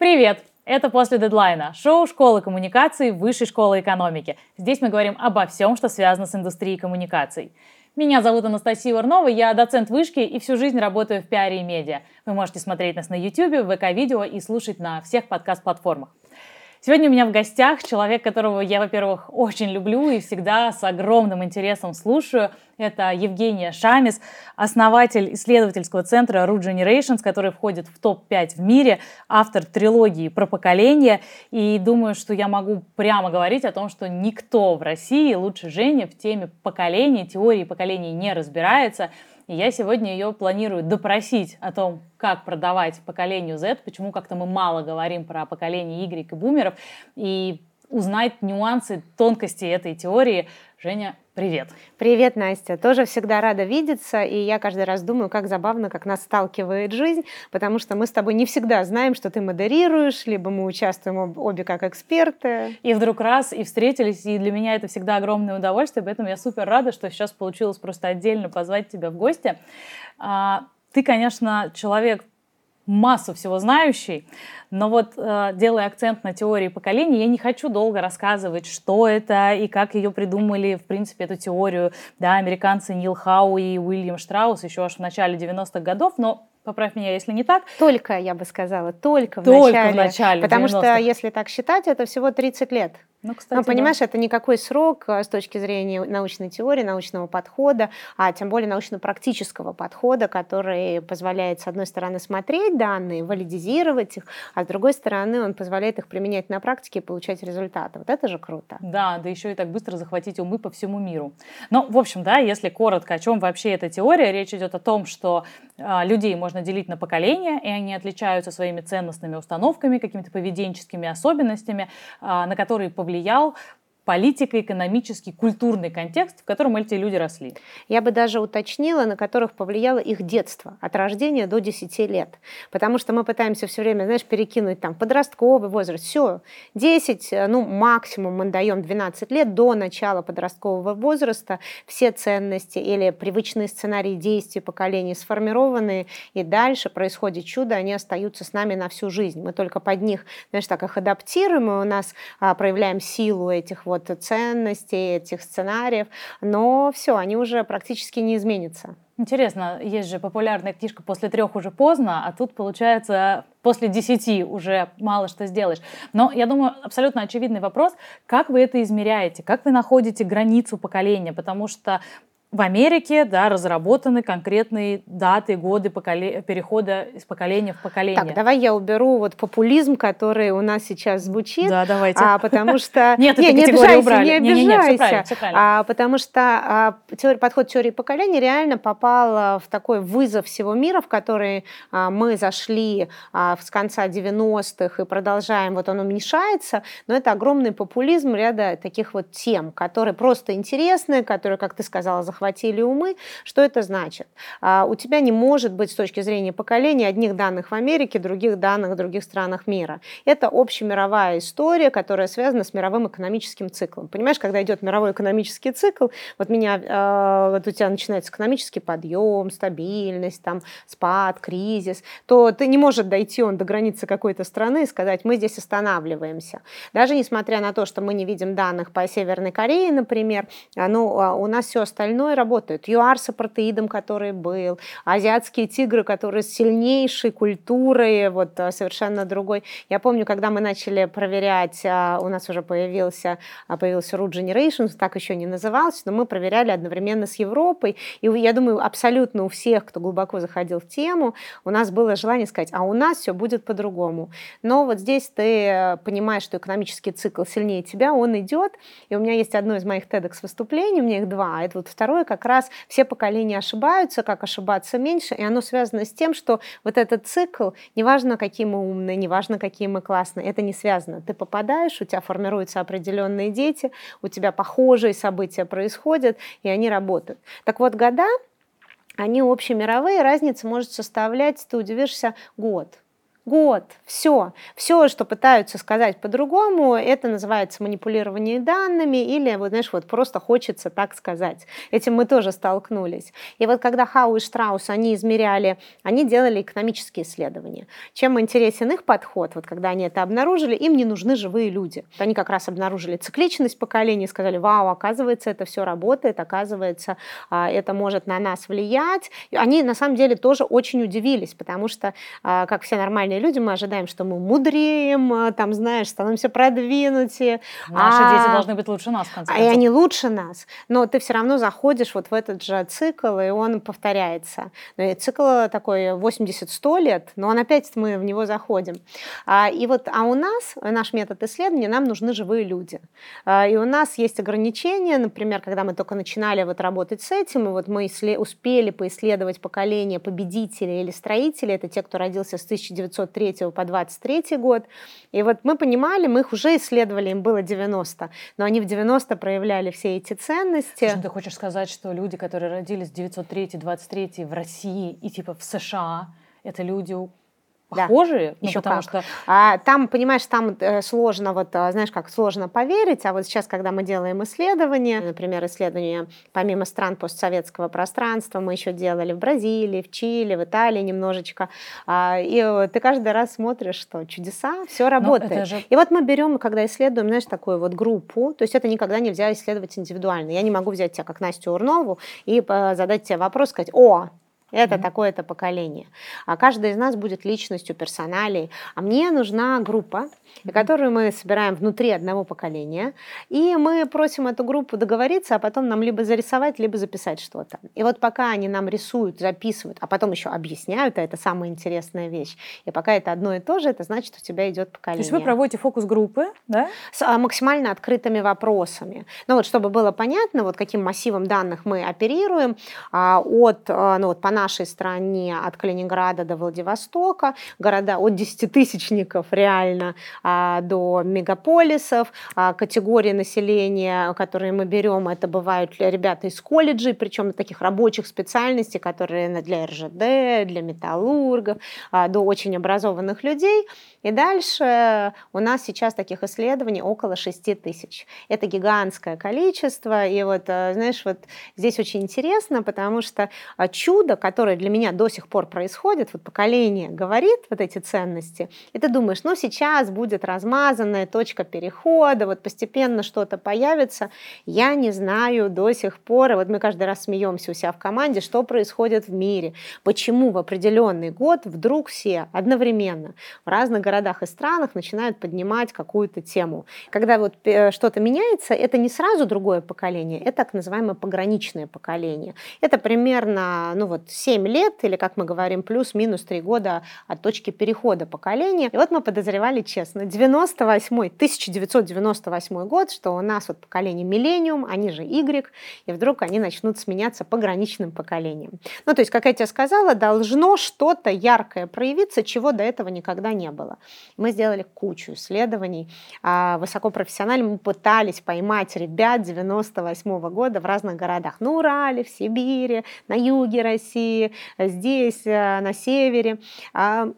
Привет! Это «После дедлайна» – шоу школы коммуникаций Высшей школы экономики. Здесь мы говорим обо всем, что связано с индустрией коммуникаций. Меня зовут Анастасия Варнова, я доцент вышки и всю жизнь работаю в пиаре и медиа. Вы можете смотреть нас на YouTube, в ВК-видео и слушать на всех подкаст-платформах. Сегодня у меня в гостях человек, которого я, во-первых, очень люблю и всегда с огромным интересом слушаю. Это Евгения Шамис, основатель исследовательского центра Root Generations, который входит в топ-5 в мире, автор трилогии про поколение. И думаю, что я могу прямо говорить о том, что никто в России лучше Жени в теме поколения, теории поколений не разбирается – и я сегодня ее планирую допросить о том, как продавать поколению Z, почему как-то мы мало говорим про поколение Y и бумеров, и узнать нюансы, тонкости этой теории. Женя, привет. Привет, Настя. Тоже всегда рада видеться, и я каждый раз думаю, как забавно, как нас сталкивает жизнь, потому что мы с тобой не всегда знаем, что ты модерируешь, либо мы участвуем обе как эксперты. И вдруг раз, и встретились, и для меня это всегда огромное удовольствие, поэтому я супер рада, что сейчас получилось просто отдельно позвать тебя в гости. А, ты, конечно, человек массу всего знающий, но вот э, делая акцент на теории поколений, я не хочу долго рассказывать, что это и как ее придумали, в принципе, эту теорию, да, американцы Нил Хау и Уильям Штраус еще аж в начале 90-х годов, но Поправь меня, если не так. Только, я бы сказала, только в только начале. в начале Потому что, если так считать, это всего 30 лет. Ну, кстати, ну, понимаешь, да. это никакой срок а, с точки зрения научной теории, научного подхода, а тем более научно-практического подхода, который позволяет, с одной стороны, смотреть данные, валидизировать их, а с другой стороны, он позволяет их применять на практике и получать результаты. Вот это же круто. Да, да еще и так быстро захватить умы по всему миру. Ну, в общем, да, если коротко, о чем вообще эта теория, речь идет о том, что э, людей можно делить на поколения, и они отличаются своими ценностными установками, какими-то поведенческими особенностями, э, на которые повлияют повлиял политико-экономический, культурный контекст, в котором эти люди росли. Я бы даже уточнила, на которых повлияло их детство, от рождения до 10 лет. Потому что мы пытаемся все время, знаешь, перекинуть там подростковый возраст. Все, 10, ну максимум мы даем 12 лет до начала подросткового возраста. Все ценности или привычные сценарии действий поколений сформированы, и дальше происходит чудо, они остаются с нами на всю жизнь. Мы только под них, знаешь, так их адаптируем, и у нас а, проявляем силу этих вот ценностей, этих сценариев, но все, они уже практически не изменятся. Интересно, есть же популярная книжка «После трех уже поздно», а тут, получается, после десяти уже мало что сделаешь. Но я думаю, абсолютно очевидный вопрос, как вы это измеряете, как вы находите границу поколения, потому что в Америке да, разработаны конкретные даты, годы поколе... перехода из поколения в поколение. Так, давай я уберу вот популизм, который у нас сейчас звучит. Да, давайте. А, потому что... Нет, не, не обижайся, убрали. не обижайся. Не, не, не, все правильно, все правильно. А, потому что а, теория, подход теории поколения реально попал в такой вызов всего мира, в который а, мы зашли а, с конца 90-х и продолжаем, вот он уменьшается, но это огромный популизм ряда таких вот тем, которые просто интересны, которые, как ты сказала, захватывают захватили умы. Что это значит? А, у тебя не может быть с точки зрения поколения одних данных в Америке, других данных в других странах мира. Это общемировая история, которая связана с мировым экономическим циклом. Понимаешь, когда идет мировой экономический цикл, вот меня, а, вот у тебя начинается экономический подъем, стабильность, там, спад, кризис, то ты не можешь дойти он до границы какой-то страны и сказать, мы здесь останавливаемся. Даже несмотря на то, что мы не видим данных по Северной Корее, например, ну, у нас все остальное остальное работают. ЮАР с апартеидом, который был, азиатские тигры, которые с сильнейшей культурой, вот а, совершенно другой. Я помню, когда мы начали проверять, а, у нас уже появился, а, появился Root Generations, так еще не назывался, но мы проверяли одновременно с Европой. И я думаю, абсолютно у всех, кто глубоко заходил в тему, у нас было желание сказать, а у нас все будет по-другому. Но вот здесь ты э, понимаешь, что экономический цикл сильнее тебя, он идет. И у меня есть одно из моих TEDx выступлений, у меня их два. Это вот второе второе как раз все поколения ошибаются, как ошибаться меньше, и оно связано с тем, что вот этот цикл, неважно, какие мы умные, неважно, какие мы классные, это не связано. Ты попадаешь, у тебя формируются определенные дети, у тебя похожие события происходят, и они работают. Так вот, года, они общемировые, разница может составлять, ты удивишься, год год, все. Все, что пытаются сказать по-другому, это называется манипулирование данными или, вот, знаешь, вот просто хочется так сказать. Этим мы тоже столкнулись. И вот когда Хау и Штраус, они измеряли, они делали экономические исследования. Чем интересен их подход, вот когда они это обнаружили, им не нужны живые люди. Они как раз обнаружили цикличность поколений, сказали, вау, оказывается, это все работает, оказывается, а, это может на нас влиять. Они на самом деле тоже очень удивились, потому что, а, как все нормальные нормальные люди, мы ожидаем, что мы мудреем, а, там, знаешь, становимся продвинутые. Наши а, дети должны быть лучше нас, в конце концов. И они лучше нас. Но ты все равно заходишь вот в этот же цикл, и он повторяется. Ну, и цикл такой 80-100 лет, но он опять мы в него заходим. А, и вот, а у нас, наш метод исследования, нам нужны живые люди. А, и у нас есть ограничения, например, когда мы только начинали вот работать с этим, и вот мы успели поисследовать поколение победителей или строителей, это те, кто родился с 1900 1903 по 23 год. И вот мы понимали, мы их уже исследовали, им было 90, но они в 90 проявляли все эти ценности. Слушай, ты хочешь сказать, что люди, которые родились в 903-23 в России и типа в США, это люди, похожие, да, ну, еще потому как. что а, там, понимаешь, там э, сложно вот, э, знаешь, как сложно поверить, а вот сейчас, когда мы делаем исследования, например, исследования помимо стран постсоветского пространства, мы еще делали в Бразилии, в Чили, в Италии немножечко, а, и ты каждый раз смотришь, что чудеса, все работает. Же... И вот мы берем, когда исследуем, знаешь, такую вот группу, то есть это никогда нельзя исследовать индивидуально. Я не могу взять тебя как Настю Урнову и э, задать тебе вопрос, сказать, о, это mm-hmm. такое-то поколение. А каждый из нас будет личностью, персоналей. А мне нужна группа, mm-hmm. которую мы собираем внутри одного поколения. И мы просим эту группу договориться, а потом нам либо зарисовать, либо записать что-то. И вот пока они нам рисуют, записывают, а потом еще объясняют, а это самая интересная вещь. И пока это одно и то же, это значит, у тебя идет поколение. То есть вы проводите фокус-группы, да? С а, максимально открытыми вопросами. Ну вот, чтобы было понятно, вот каким массивом данных мы оперируем, а, от, а, ну вот по нашей стране от Калининграда до Владивостока, города от десятитысячников реально а, до мегаполисов, а, категории населения, которые мы берем, это бывают ребята из колледжей, причем таких рабочих специальностей, которые для РЖД, для металлургов, а, до очень образованных людей. И дальше у нас сейчас таких исследований около 6 тысяч. Это гигантское количество. И вот, знаешь, вот здесь очень интересно, потому что чудо, для меня до сих пор происходит, вот поколение говорит вот эти ценности, и ты думаешь, ну сейчас будет размазанная точка перехода, вот постепенно что-то появится. Я не знаю до сих пор, и вот мы каждый раз смеемся у себя в команде, что происходит в мире, почему в определенный год вдруг все одновременно в разных городах и странах начинают поднимать какую-то тему. Когда вот э, что-то меняется, это не сразу другое поколение, это так называемое пограничное поколение. Это примерно ну вот 7 лет, или, как мы говорим, плюс-минус 3 года от точки перехода поколения. И вот мы подозревали честно, 98 1998 год, что у нас вот поколение миллениум, они же Y, и вдруг они начнут сменяться пограничным поколением. Ну, то есть, как я тебе сказала, должно что-то яркое проявиться, чего до этого никогда не было. Мы сделали кучу исследований, а, высокопрофессионально мы пытались поймать ребят 98 года в разных городах. На Урале, в Сибири, на юге России, здесь, э, на севере. А,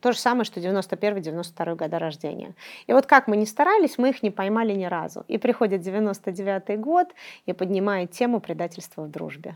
то же самое, что 91-92 года рождения. И вот как мы не старались, мы их не поймали ни разу. И приходит 99 год и поднимает тему предательства в дружбе.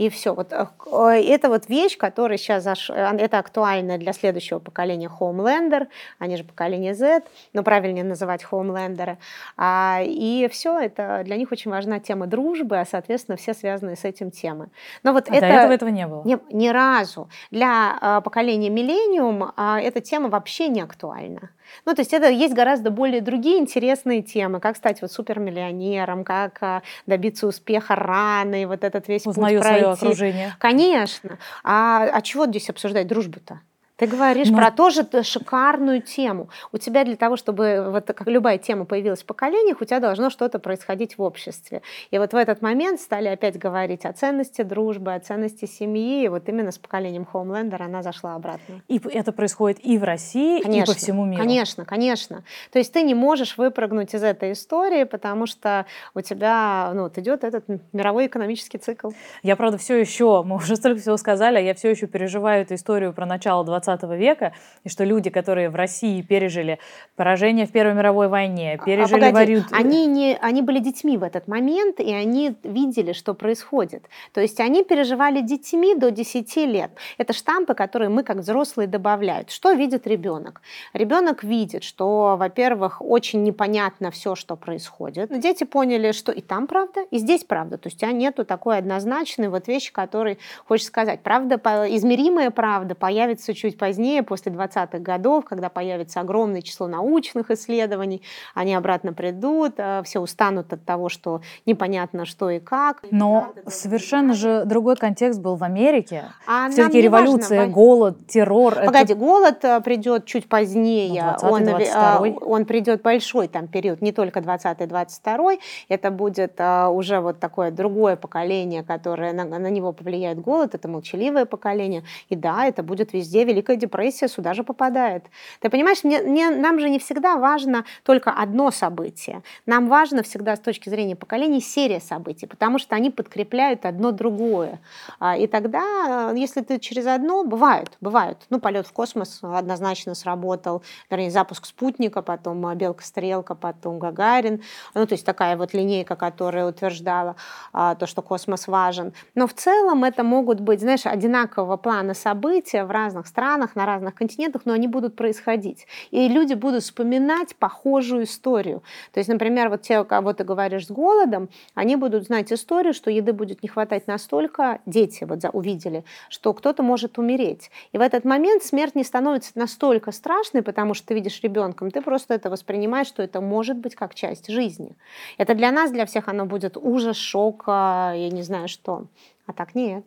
И все. Вот э, э, это вот вещь, которая сейчас заш... Э, это актуально для следующего поколения Homelander, они же поколение Z, но правильнее называть Homelander. А, и все, это для них очень важна тема дружбы, а соответственно все связанные с этим темы. Но вот а это до этого этого не было? Не, ни разу. Для а, поколения Millennium а, эта тема вообще не актуальна. Ну, то есть это есть гораздо более другие интересные темы, как стать вот супермиллионером, как добиться успеха рано, и вот этот весь Узнаю путь пройти. Окружение. Конечно. А, а чего здесь обсуждать дружбу-то? Ты говоришь Но... про тоже шикарную тему. У тебя для того, чтобы вот как любая тема появилась в поколениях, у тебя должно что-то происходить в обществе. И вот в этот момент стали опять говорить о ценности дружбы, о ценности семьи. И вот именно с поколением Хоумлендер она зашла обратно. И это происходит и в России, конечно, и по всему миру. Конечно, конечно. То есть ты не можешь выпрыгнуть из этой истории, потому что у тебя ну, вот идет этот мировой экономический цикл. Я, правда, все еще, мы уже столько всего сказали, а я все еще переживаю эту историю про начало 20 20 века, и что люди, которые в России пережили поражение в Первой мировой войне, а, пережили а, войну... Они, не, они были детьми в этот момент, и они видели, что происходит. То есть они переживали детьми до 10 лет. Это штампы, которые мы, как взрослые, добавляют. Что видит ребенок? Ребенок видит, что, во-первых, очень непонятно все, что происходит. Дети поняли, что и там правда, и здесь правда. То есть у тебя нету такой однозначной вот вещи, которые хочешь сказать. Правда, измеримая правда появится чуть позднее, после 20-х годов, когда появится огромное число научных исследований, они обратно придут, э, все устанут от того, что непонятно что и как. Но совершенно же другой контекст был в Америке. А Все-таки революция, важно, голод, террор. Погоди, это... голод э, придет чуть позднее. Ну, он, э, он придет большой там период, не только 20-22, это будет уже вот такое другое поколение, которое на, на него повлияет голод, это молчаливое поколение. И да, это будет везде. Великая депрессия сюда же попадает. Ты понимаешь, мне, мне, нам же не всегда важно только одно событие. Нам важно всегда с точки зрения поколений серия событий, потому что они подкрепляют одно другое. А, и тогда, если ты через одно, бывают, бывают. Ну, полет в космос однозначно сработал, вернее, запуск спутника, потом Белка-стрелка, потом Гагарин. Ну, то есть такая вот линейка, которая утверждала а, то, что космос важен. Но в целом это могут быть, знаешь, одинакового плана события в разных странах, на разных континентах, но они будут происходить. И люди будут вспоминать похожую историю. То есть, например, вот те, кого ты говоришь с голодом, они будут знать историю, что еды будет не хватать настолько, дети вот увидели, что кто-то может умереть. И в этот момент смерть не становится настолько страшной, потому что ты видишь ребенком, ты просто это воспринимаешь, что это может быть как часть жизни. Это для нас, для всех оно будет ужас, шок, я не знаю что. А так нет.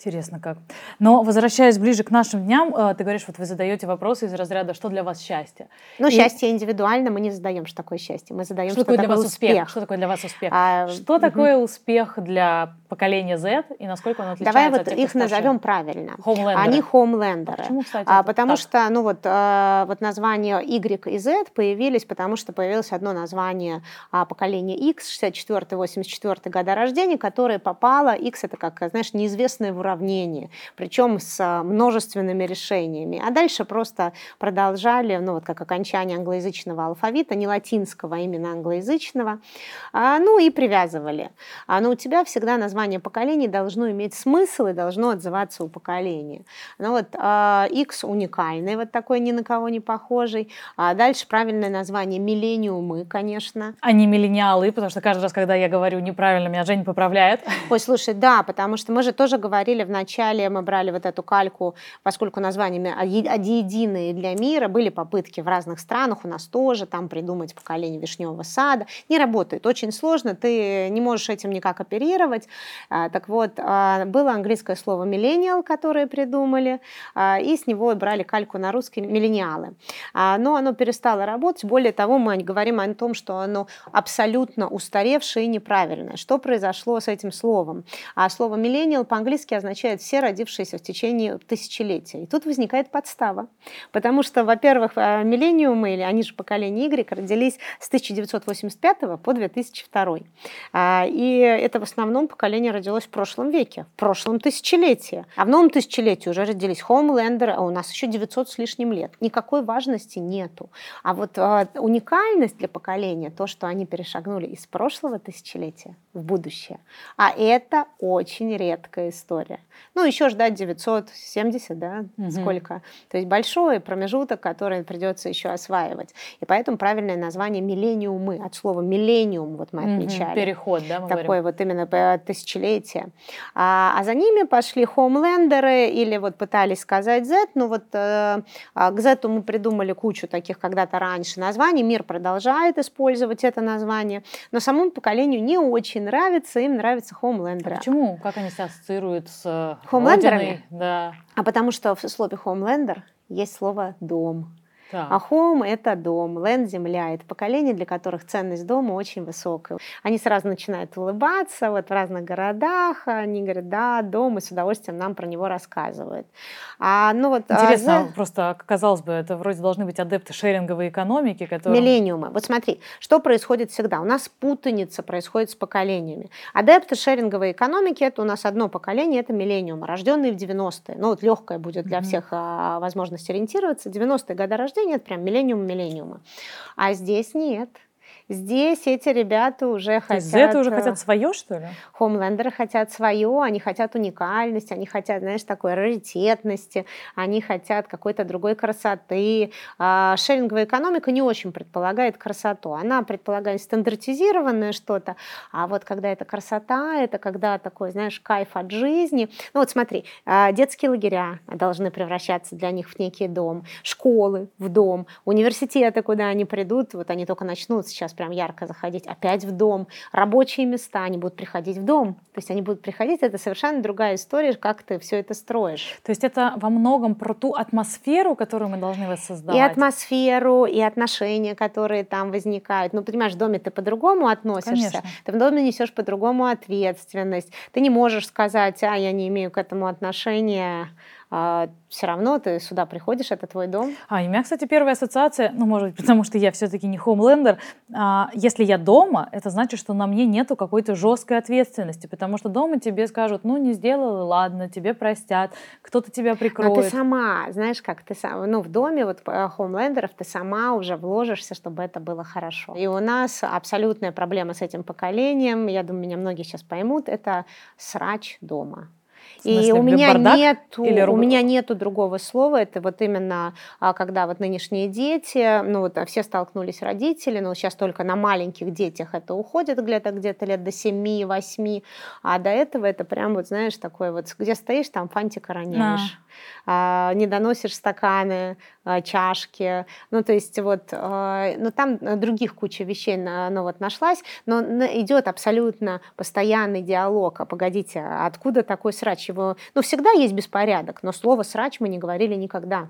Интересно как. Но возвращаясь ближе к нашим дням, э, ты говоришь, вот вы задаете вопросы из разряда, что для вас счастье? Ну, и... счастье индивидуально, мы не задаем, что такое счастье. Мы задаем, что, что такое для вас успех. успех. Что такое для вас успех? А, что угу. такое успех для поколения Z и насколько он отличается Давай вот от тех, их назовем правильно. Хоумлендеры. Они хоумлендеры. А почему, кстати? А, потому так? что, ну вот, а, вот название Y и Z появились, потому что появилось одно название а, поколения X, 64-84 года рождения, которое попало, X это как, знаешь, неизвестное в уравнении причем с а, множественными решениями. А дальше просто продолжали, ну вот как окончание англоязычного алфавита, не латинского, а именно англоязычного, а, ну и привязывали. А, но у тебя всегда название поколений должно иметь смысл и должно отзываться у поколения. Ну вот X уникальный, вот такой ни на кого не похожий. А дальше правильное название миллениумы, конечно. А не миллениалы, потому что каждый раз, когда я говорю неправильно, меня Женя поправляет. Ой, слушай, да, потому что мы же тоже говорили в начале мы брали вот эту кальку, поскольку названиями единые для мира, были попытки в разных странах, у нас тоже там придумать поколение вишневого сада. Не работает, очень сложно, ты не можешь этим никак оперировать. А, так вот, а, было английское слово «миллениал», которое придумали, а, и с него брали кальку на русский «миллениалы». Но оно перестало работать. Более того, мы говорим о том, что оно абсолютно устаревшее и неправильное. Что произошло с этим словом? Слово «миллениал» по-английски означает «все родившиеся в течение тысячелетия. И тут возникает подстава. Потому что, во-первых, э, миллениумы, или они же поколение Y, родились с 1985 по 2002. А, и это в основном поколение родилось в прошлом веке, в прошлом тысячелетии. А в новом тысячелетии уже родились Homelander, а у нас еще 900 с лишним лет. Никакой важности нету. А вот а, уникальность для поколения, то, что они перешагнули из прошлого тысячелетия в будущее, а это очень редкая история. Ну, еще ждать 970, да, угу. сколько. То есть большой промежуток, который придется еще осваивать. И поэтому правильное название миллениумы, от слова миллениум вот мы отмечали. Переход, да, мы Такой говорим. вот именно тысячелетие. А, а за ними пошли хоумлендеры или вот пытались сказать Z, ну вот э, а, к Z мы придумали кучу таких когда-то раньше названий, мир продолжает использовать это название, но самому поколению не очень нравится, им нравится хоумлендеры. А почему? Как они себя ассоциируют с Хоумлендерами? Да. А потому что в слове Homelander есть слово «дом». Так. А home – это дом, land – земля. Это поколение, для которых ценность дома очень высокая. Они сразу начинают улыбаться вот в разных городах. Они говорят, да, дом, и с удовольствием нам про него рассказывают. А, ну вот, а, Интересно, а, просто, казалось бы, это вроде должны быть адепты шеринговой экономики, которые... Миллениумы. Вот смотри, что происходит всегда? У нас путаница происходит с поколениями. Адепты шеринговой экономики – это у нас одно поколение, это миллениумы, рожденные в 90-е. Ну вот легкое будет для mm-hmm. всех а, возможность ориентироваться. 90-е годы рождения – это прям миллениум миллениума. А здесь нет. Здесь эти ребята уже хотят... Z уже хотят свое, что ли? Хомлендеры хотят свое, они хотят уникальности, они хотят, знаешь, такой раритетности, они хотят какой-то другой красоты. А шеринговая экономика не очень предполагает красоту. Она предполагает стандартизированное что-то, а вот когда это красота, это когда такой, знаешь, кайф от жизни. Ну вот смотри, а, детские лагеря должны превращаться для них в некий дом, школы в дом, университеты, куда они придут, вот они только начнут сейчас прям ярко заходить, опять в дом. Рабочие места, они будут приходить в дом. То есть они будут приходить, это совершенно другая история, как ты все это строишь. То есть это во многом про ту атмосферу, которую мы должны воссоздавать. И атмосферу, и отношения, которые там возникают. Ну, понимаешь, в доме ты по-другому относишься, Конечно. ты в доме несешь по-другому ответственность. Ты не можешь сказать, а я не имею к этому отношения все равно ты сюда приходишь, это твой дом. А, и у меня, кстати, первая ассоциация, ну, может быть, потому что я все-таки не хомлендер, а, если я дома, это значит, что на мне нету какой-то жесткой ответственности, потому что дома тебе скажут, ну, не сделала, ладно, тебе простят, кто-то тебя прикроет. Но ты сама, знаешь, как ты сам, ну, в доме вот хомлендеров ты сама уже вложишься, чтобы это было хорошо. И у нас абсолютная проблема с этим поколением, я думаю, меня многие сейчас поймут, это срач дома. Смысле, и у меня нету, или у меня нету другого слова. Это вот именно а, когда вот нынешние дети, ну вот все столкнулись родители, но сейчас только на маленьких детях это уходит где-то где-то лет до 7-8, а до этого это прям вот знаешь такой вот, где стоишь, там фантика роняешь. А, не доносишь стаканы, а, чашки, ну то есть вот, а, ну там других куча вещей, ну вот нашлась, но идет абсолютно постоянный диалог, а погодите, откуда такой срач? Его, ну всегда есть беспорядок, но слово срач мы не говорили никогда.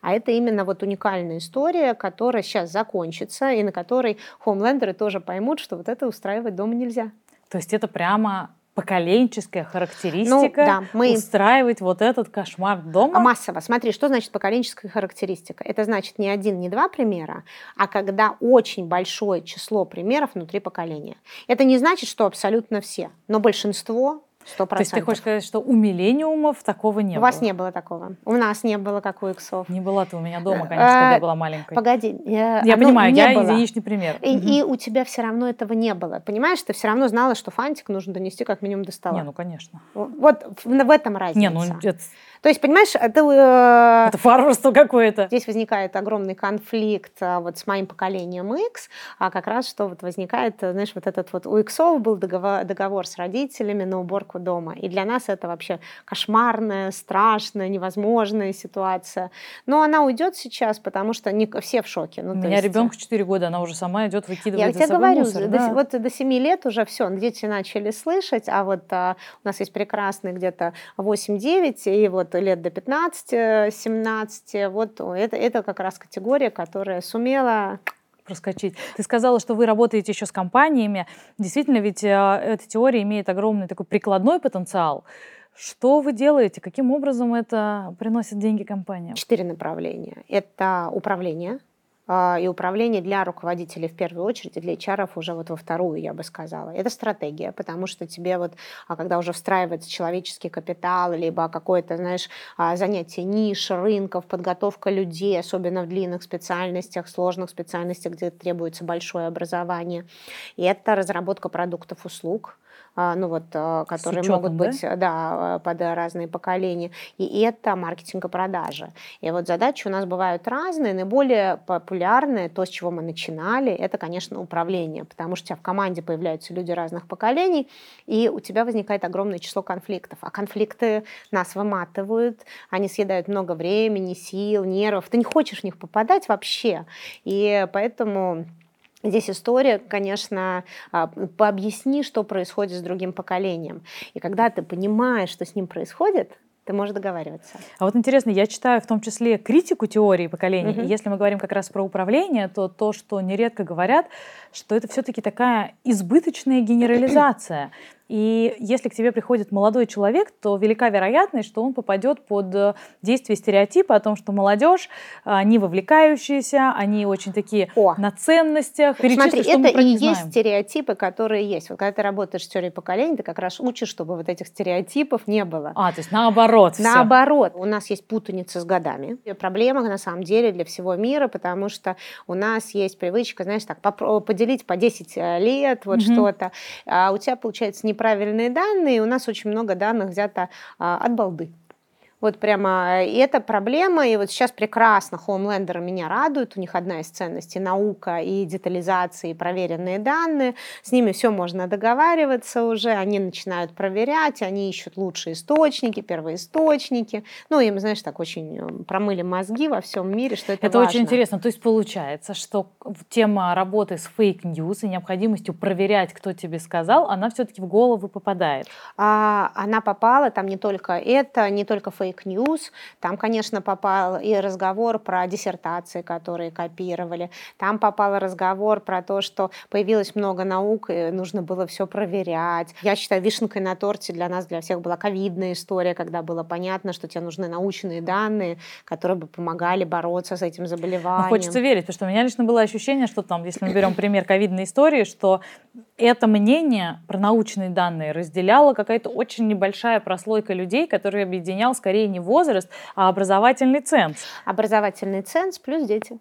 А это именно вот уникальная история, которая сейчас закончится, и на которой хомлендеры тоже поймут, что вот это устраивать дома нельзя. То есть это прямо поколенческая характеристика ну, да, мы... устраивать вот этот кошмар дома? А массово. Смотри, что значит поколенческая характеристика? Это значит не один, не два примера, а когда очень большое число примеров внутри поколения. Это не значит, что абсолютно все, но большинство Сто То есть ты хочешь сказать, что у миллениумов такого не у было? У вас не было такого. У нас не было, как у иксов. Не была ты у меня дома, конечно, когда я была маленькой. Погоди. Я, я понимаю, я было. единичный пример. И, угу. и у тебя все равно этого не было. Понимаешь, ты все равно знала, что фантик нужно донести как минимум до стола. Не, ну конечно. Вот в, в этом разница. Не, ну это то есть, понимаешь, это... Э, это варварство какое-то. Здесь возникает огромный конфликт а, вот с моим поколением X, а как раз что вот возникает, знаешь, вот этот вот у Иксов был договор, договор с родителями на уборку дома. И для нас это вообще кошмарная, страшная, невозможная ситуация. Но она уйдет сейчас, потому что не, все в шоке. Ну, у меня есть... ребенку 4 года, она уже сама идет выкидывать Я тебе говорю, мусор, до, да? вот до 7 лет уже все, дети начали слышать, а вот а, у нас есть прекрасный где-то 8-9, и вот лет до 15-17. Вот это, это как раз категория, которая сумела проскочить. Ты сказала, что вы работаете еще с компаниями. Действительно, ведь э, эта теория имеет огромный такой прикладной потенциал. Что вы делаете? Каким образом это приносит деньги компаниям? Четыре направления. Это управление, и управление для руководителей в первую очередь, и для HR уже вот во вторую, я бы сказала. Это стратегия, потому что тебе вот, а, когда уже встраивается человеческий капитал, либо какое-то, знаешь, а, занятие ниш, рынков, подготовка людей, особенно в длинных специальностях, сложных специальностях, где требуется большое образование. И это разработка продуктов, услуг, а, ну вот, а, которые могут быть да? Да, под разные поколения. И это маркетинг и продажи. И вот задачи у нас бывают разные. Наиболее популярные, то, с чего мы начинали, это, конечно, управление, потому что у тебя в команде появляются люди разных поколений, и у тебя возникает огромное число конфликтов. А конфликты нас выматывают, они съедают много времени, сил, нервов. Ты не хочешь в них попадать вообще. И поэтому Здесь история, конечно, а, пообъясни, что происходит с другим поколением. И когда ты понимаешь, что с ним происходит, ты можешь договариваться. А вот интересно, я читаю в том числе критику теории поколений. Угу. И если мы говорим как раз про управление, то то, что нередко говорят, что это все-таки такая избыточная генерализация. И если к тебе приходит молодой человек, то велика вероятность, что он попадет под э, действие стереотипа о том, что молодежь, они вовлекающиеся, они очень такие о. на ценностях. Смотри, это и есть знаем. стереотипы, которые есть. Вот когда ты работаешь с теорией поколений, ты как раз учишь, чтобы вот этих стереотипов не было. А, то есть наоборот. Наоборот. Все. У нас есть путаница с годами. Проблема на самом деле для всего мира, потому что у нас есть привычка, знаешь, так, поделить по 10 э, лет, вот угу. что-то. А у тебя, получается, не неправильные данные, у нас очень много данных взято а, от балды. Вот прямо и это проблема, и вот сейчас прекрасно Homelander меня радует, у них одна из ценностей наука и детализация, и проверенные данные, с ними все можно договариваться уже, они начинают проверять, они ищут лучшие источники, первоисточники, ну им, знаешь, так очень э, промыли мозги во всем мире, что это Это важно. очень интересно, то есть получается, что тема работы с fake news и необходимостью проверять, кто тебе сказал, она все-таки в голову попадает? А, она попала, там не только это, не только fake fake news. Там, конечно, попал и разговор про диссертации, которые копировали. Там попал разговор про то, что появилось много наук, и нужно было все проверять. Я считаю, вишенкой на торте для нас, для всех была ковидная история, когда было понятно, что тебе нужны научные данные, которые бы помогали бороться с этим заболеванием. Но хочется верить, потому что у меня лично было ощущение, что там, если мы берем пример ковидной истории, что это мнение про научные данные разделяла какая-то очень небольшая прослойка людей, которые объединял скорее не возраст, а образовательный ценз. Образовательный ценз плюс дети.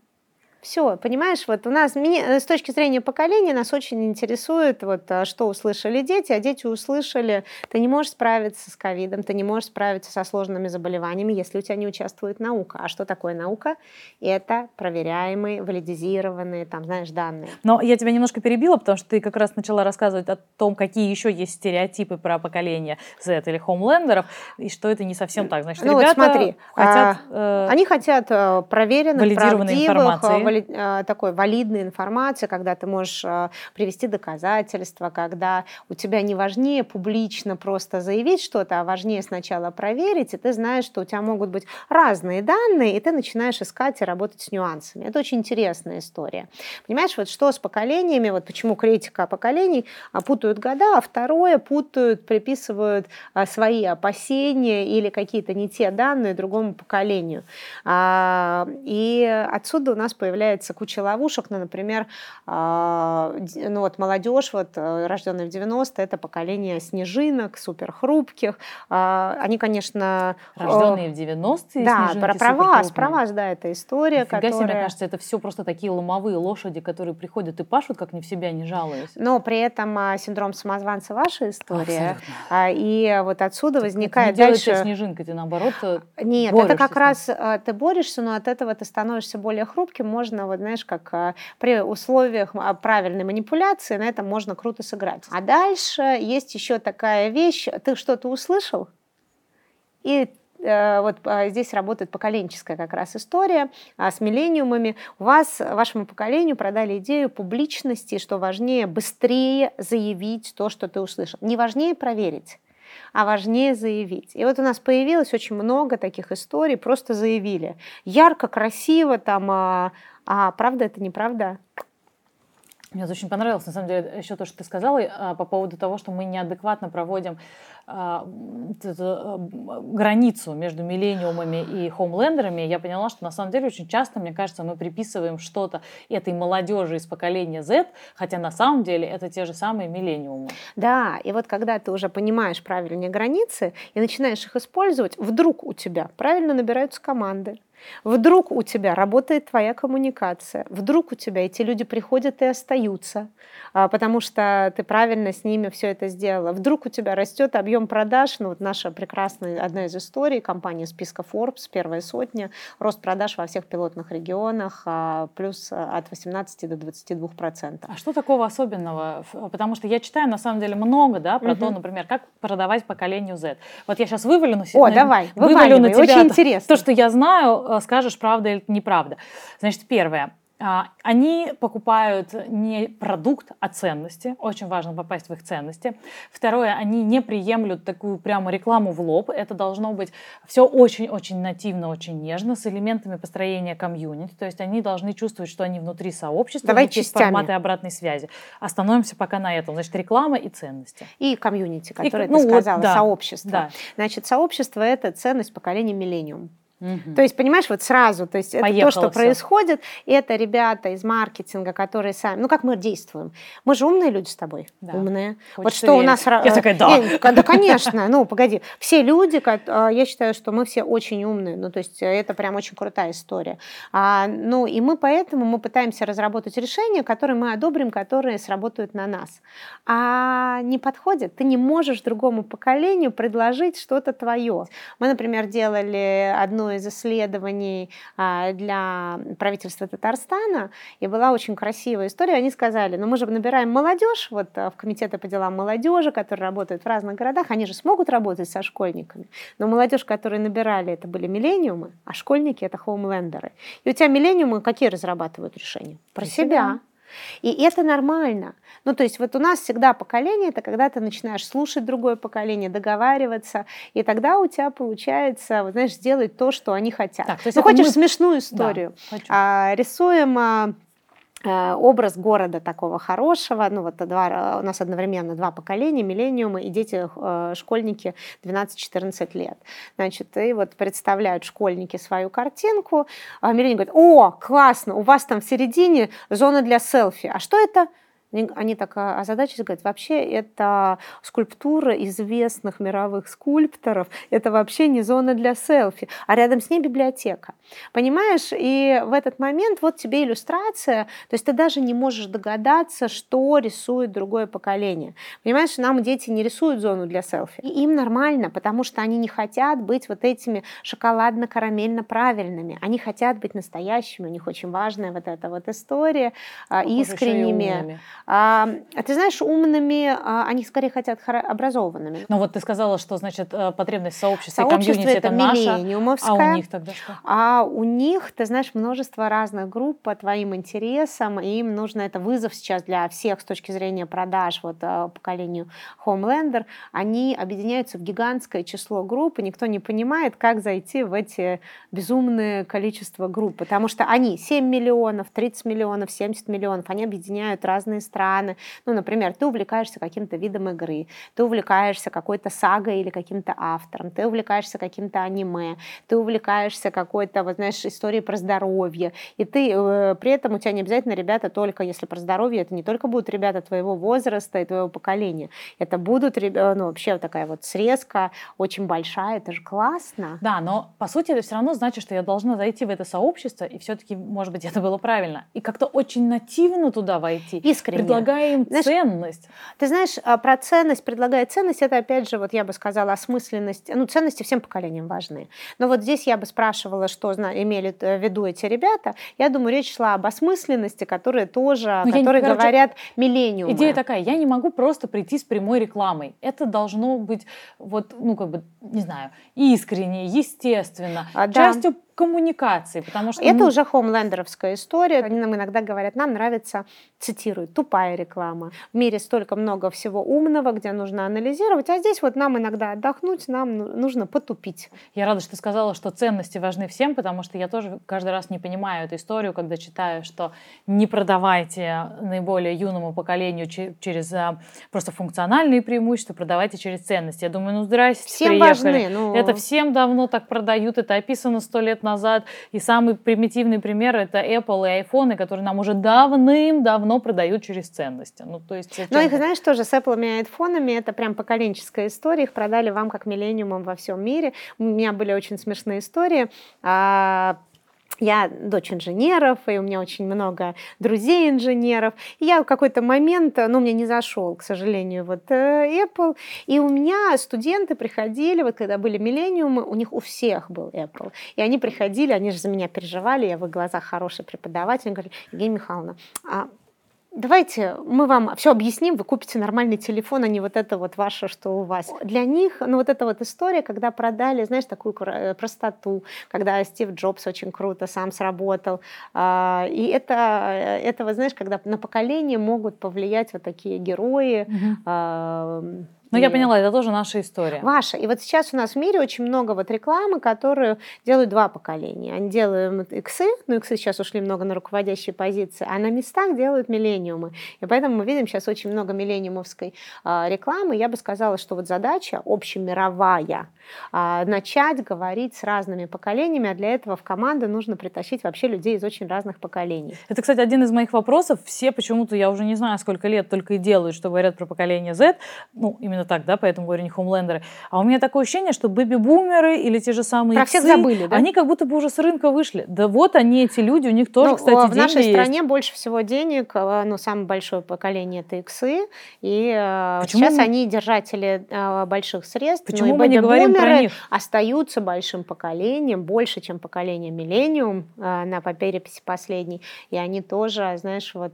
Все, понимаешь, вот у нас э, с точки зрения поколения нас очень интересует, вот, а, что услышали дети, а дети услышали, ты не можешь справиться с ковидом, ты не можешь справиться со сложными заболеваниями, если у тебя не участвует наука. А что такое наука? Это проверяемые, валидизированные, там, знаешь, данные. Но я тебя немножко перебила, потому что ты как раз начала рассказывать о том, какие еще есть стереотипы про поколение Z или хомлендеров, и что это не совсем так. Значит, ну ребята вот смотри, хотят... А, э, они хотят э, проверенных, правдивых, информации а, такой валидной информации, когда ты можешь а, привести доказательства, когда у тебя не важнее публично просто заявить что-то, а важнее сначала проверить, и ты знаешь, что у тебя могут быть разные данные, и ты начинаешь искать и работать с нюансами. Это очень интересная история. Понимаешь, вот что с поколениями, вот почему критика поколений а, путают года, а второе путают, приписывают свои опасения или какие-то не те данные другому поколению. И отсюда у нас появляется появляется куча ловушек, ну, например, а, ну вот молодежь, вот э, рожденная в 90-е, это поколение снежинок, супер хрупких. А, они, конечно... Рожденные в 90-е Да, про, про вас, про вас, да, эта история, Нифига которая... себе, мне кажется, это все просто такие ломовые лошади, которые приходят и пашут, как не в себя, не жалуясь. Но при этом а, синдром самозванца ваша история. Абсолютно. И вот отсюда так возникает не дальше... снежинка, ты наоборот э, Нет, это как раз ты борешься, но от этого ты становишься более хрупким, можно можно, вот знаешь, как а, при условиях а, правильной манипуляции на этом можно круто сыграть. А дальше есть еще такая вещь, ты что-то услышал, и э, вот а, здесь работает поколенческая как раз история с миллениумами. У вас, вашему поколению продали идею публичности, что важнее быстрее заявить то, что ты услышал. Не важнее проверить а важнее заявить. И вот у нас появилось очень много таких историй, просто заявили. Ярко, красиво, там, а, а правда это неправда? Мне очень понравилось, на самом деле, еще то, что ты сказала а, по поводу того, что мы неадекватно проводим а, а, границу между миллениумами и хоумлендерами. Я поняла, что на самом деле очень часто, мне кажется, мы приписываем что-то этой молодежи из поколения Z, хотя на самом деле это те же самые миллениумы. Да, и вот когда ты уже понимаешь правильные границы и начинаешь их использовать, вдруг у тебя правильно набираются команды Вдруг у тебя работает твоя коммуникация, вдруг у тебя эти люди приходят и остаются, а, потому что ты правильно с ними все это сделала. Вдруг у тебя растет объем продаж, ну вот наша прекрасная одна из историй, компания списка Forbes, первая сотня, рост продаж во всех пилотных регионах а, плюс а, от 18 до 22 процентов. А что такого особенного? Потому что я читаю на самом деле много, да, про угу. то, например, как продавать поколению Z. Вот я сейчас вывалю на себя. О, давай, вывалю на тебя. Очень интересно. То, что я знаю, скажешь, правда или неправда. Значит, первое. А, они покупают не продукт, а ценности. Очень важно попасть в их ценности. Второе, они не приемлют такую прямо рекламу в лоб. Это должно быть все очень-очень нативно, очень нежно, с элементами построения комьюнити. То есть они должны чувствовать, что они внутри сообщества, Давай частями. форматы обратной связи. Остановимся пока на этом. Значит, реклама и ценности. И комьюнити, которое И, ты ну, вот, сказала, да, сообщество. да. Значит, сообщество – это ценность поколения миллениум. Мгм. То есть, понимаешь, вот сразу, то есть это Поехало то, что всё. происходит, это ребята из маркетинга, которые сами, ну как мы действуем? Мы же умные люди с тобой, Да. умные. вот Хочется что у верить. нас... ра- Я такая, да. Не, да, конечно, ну погоди. Все люди, а, я считаю, что мы все очень умные, ну то есть э, это прям очень крутая история. А, ну и мы поэтому мы пытаемся разработать решения, которые мы одобрим, которые сработают на нас. А не подходит, ты не можешь другому поколению предложить что-то твое. Мы, например, делали одно из исследований а, для правительства Татарстана, и была очень красивая история. Они сказали, ну мы же набираем молодежь, вот а, в комитеты по делам молодежи, которые работают в разных городах, они же смогут работать со школьниками. Но молодежь, которую набирали, это были миллениумы, а школьники это хоумлендеры. И у тебя миллениумы какие разрабатывают решения? Про Про себя. себя. И это нормально. Ну, то есть вот у нас всегда поколение, это когда ты начинаешь слушать другое поколение, договариваться, и тогда у тебя получается, вот, знаешь, сделать то, что они хотят. Так, то есть ну, хочешь мы- смешную Да, историю? хочу. А, рисуем а, образ города такого хорошего. Ну, вот два, у нас одновременно два поколения, миллениумы и дети, э, школьники 12-14 лет. Значит, и вот представляют школьники свою картинку, а миллениум говорит, о, классно, у вас там в середине зона для селфи. А что это? Они- так а, озадачились, говорят, вообще это скульптура известных мировых скульпторов, это вообще не зона для селфи, а рядом с ней библиотека. Понимаешь? И в этот момент вот тебе иллюстрация, то есть ты даже не можешь догадаться, что рисует другое поколение. Понимаешь, нам дети не рисуют зону для селфи. И им нормально, потому что они не хотят быть вот этими шоколадно-карамельно правильными. Они хотят быть настоящими, у них очень важная вот эта вот история, а, Похоже, ещё и искренними. А, а ты знаешь, умными, а, они скорее хотят образованными. Ну вот ты сказала, что значит э, потребность сообщества, и Сообщество комьюнити это это наша, а у них тогда что? А у них, ты знаешь, множество разных групп по твоим интересам, и им нужно это вызов сейчас для всех с точки зрения продаж вот а, поколению Homelander. Они объединяются в гигантское число групп, и никто не понимает, как зайти в эти безумное количество групп, потому что они 7 миллионов, 30 миллионов, 70 миллионов, они объединяют разные страны. Ну, например, ты увлекаешься каким-то видом игры, ты увлекаешься какой-то сагой или каким-то автором, ты увлекаешься каким-то аниме, ты увлекаешься какой-то, вот знаешь, историей про здоровье, и ты э, при этом у тебя не обязательно ребята только, если про здоровье, это не только будут ребята твоего возраста и твоего поколения, это будут, ребя- ну, вообще такая вот срезка очень большая, это же классно. Да, но по сути это все равно значит, что я должна зайти в это сообщество, и все-таки, может быть, это было правильно. И как-то очень нативно туда войти, Искренне. Предлагая им Знаешь, ценность. Ты знаешь, а, про ценность, предлагая ценность, это опять же, вот я бы сказала, осмысленность. Ну, ценности всем поколениям важны. Но вот здесь я бы спрашивала, что имели э, в виду эти ребята. Я думаю, речь шла об осмысленности, которые тоже, Ну, я не- которые короче, говорят миллениумы. Идея такая, я не могу просто прийти с прямой рекламой. Это должно быть, вот, ну, как бы, не знаю, искренне, естественно, А, да. Коммуникации, потому что... Это ну, уже хоумлендеровская история. Они нам иногда говорят, нам нравится, цитируют, тупая реклама. В мире столько много всего умного, где нужно анализировать, а здесь вот нам иногда отдохнуть, нам ну- нужно потупить. Я рада, что ты сказала, что ценности важны всем, потому что я тоже каждый раз не понимаю эту историю, когда читаю, что не продавайте наиболее юному поколению че- через а, просто функциональные преимущества, продавайте через ценности. Я думаю, ну здрасте, Всем приехали. важны. Ну, Это всем давно так продают, это описано сто лет назад. И самый примитивный пример это Apple и iPhone, которые нам уже давным-давно продают через ценности. Ну, то есть, зачем их, знаешь, тоже с Apple и айфонами, это прям поколенческая история, их продали вам как миллениумом во всем мире. У меня были очень смешные истории. Я дочь инженеров, и у меня очень много друзей инженеров. И я в какой-то момент, ну, мне не зашел, к сожалению, вот э, Apple. И у меня студенты приходили, вот когда были миллениумы, у них у всех был Apple. И они приходили, они же за меня переживали, я в их глазах хороший преподаватель. Они говорили, Евгения Михайловна, а давайте мы вам все объясним, вы купите нормальный телефон, а не вот это вот ваше, что у вас. Для них, ну вот эта вот история, когда продали, знаешь, такую э, простоту, когда Стив Джобс очень круто сам сработал, а, и это, э, это, вот знаешь, когда на поколение могут повлиять вот такие герои, угу. Ну, я поняла, это тоже наша история. Ваша. И вот сейчас у нас в мире очень много вот рекламы, которую делают два поколения. Они делают иксы, ну, иксы сейчас ушли много на руководящие позиции, а на местах делают миллениумы. И поэтому мы видим сейчас очень много миллениумовской э, рекламы. Я бы сказала, что вот задача общемировая э, начать говорить с разными поколениями, а для этого в команду нужно притащить вообще людей из очень разных поколений. Это, кстати, один из моих вопросов. Все почему-то, я уже не знаю, сколько лет только и делают, что говорят про поколение Z. Ну, именно именно так, да, поэтому говорю не хомлендеры. А у меня такое ощущение, что бэби-бумеры или те же самые Про всех забыли, да? Они как будто бы уже с рынка вышли. Да вот они, эти люди, у них тоже, ну, кстати, В нашей есть. стране больше всего денег, э, ну, самое большое поколение это иксы, и э, Почему сейчас мы... они держатели э, больших средств. Почему ну, мы не говорим про них? остаются большим поколением, больше, чем поколение миллениум на переписи последней, и они тоже, знаешь, вот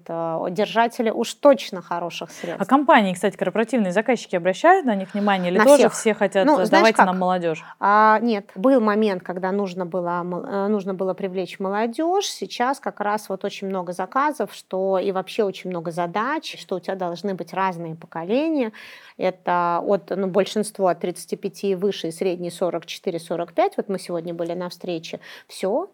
держатели уж точно хороших средств. А компании, кстати, корпоративные заказчики обращаются обращают на них внимание или на тоже всех. все хотят, ну, давайте нам молодежь? А, нет, был момент, когда нужно было, э, нужно было привлечь молодежь. Сейчас как раз вот очень много заказов, что и вообще очень много задач, что у тебя должны быть разные поколения. Это от ну, большинства от 35 и выше, и средний 44-45. Вот мы сегодня были на встрече. Все,